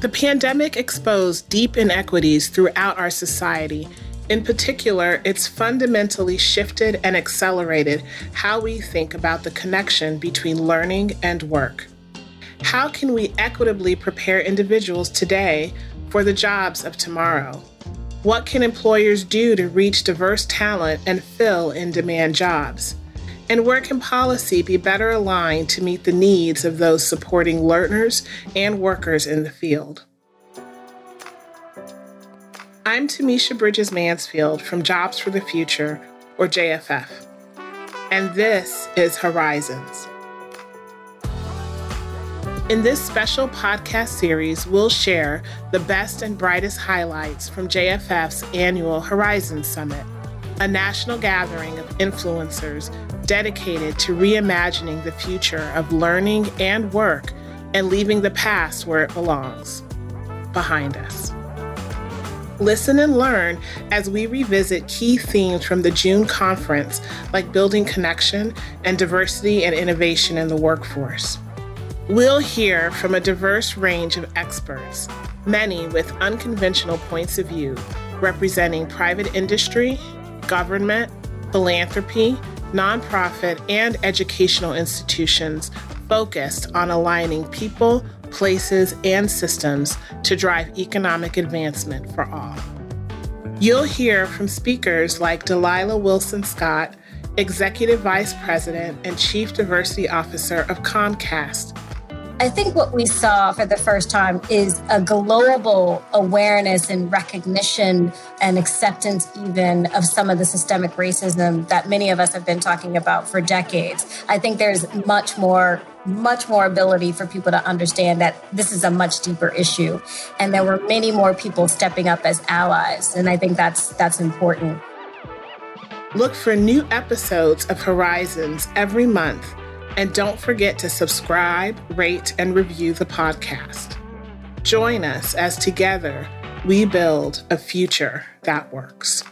The pandemic exposed deep inequities throughout our society. In particular, it's fundamentally shifted and accelerated how we think about the connection between learning and work. How can we equitably prepare individuals today for the jobs of tomorrow? What can employers do to reach diverse talent and fill in demand jobs? And where can policy be better aligned to meet the needs of those supporting learners and workers in the field? I'm Tameshia Bridges Mansfield from Jobs for the Future, or JFF, and this is Horizons. In this special podcast series, we'll share the best and brightest highlights from JFF's annual Horizons Summit, a national gathering of influencers dedicated to reimagining the future of learning and work and leaving the past where it belongs behind us. Listen and learn as we revisit key themes from the June conference, like building connection and diversity and innovation in the workforce. We'll hear from a diverse range of experts, many with unconventional points of view, representing private industry, government, philanthropy, nonprofit, and educational institutions focused on aligning people, places, and systems to drive economic advancement for all. You'll hear from speakers like Dalila Wilson Scott, Executive Vice President and Chief Diversity Officer of Comcast, I think what we saw for the first time is a global awareness and recognition and acceptance, even of some of the systemic racism that many of us have been talking about for decades. I think there's much more much more ability for people to understand that this is a much deeper issue and there were many more people stepping up as allies and i think that's that's important look for new episodes of horizons every month and don't forget to subscribe, rate, and review the podcast. Join us as together we build a future that works.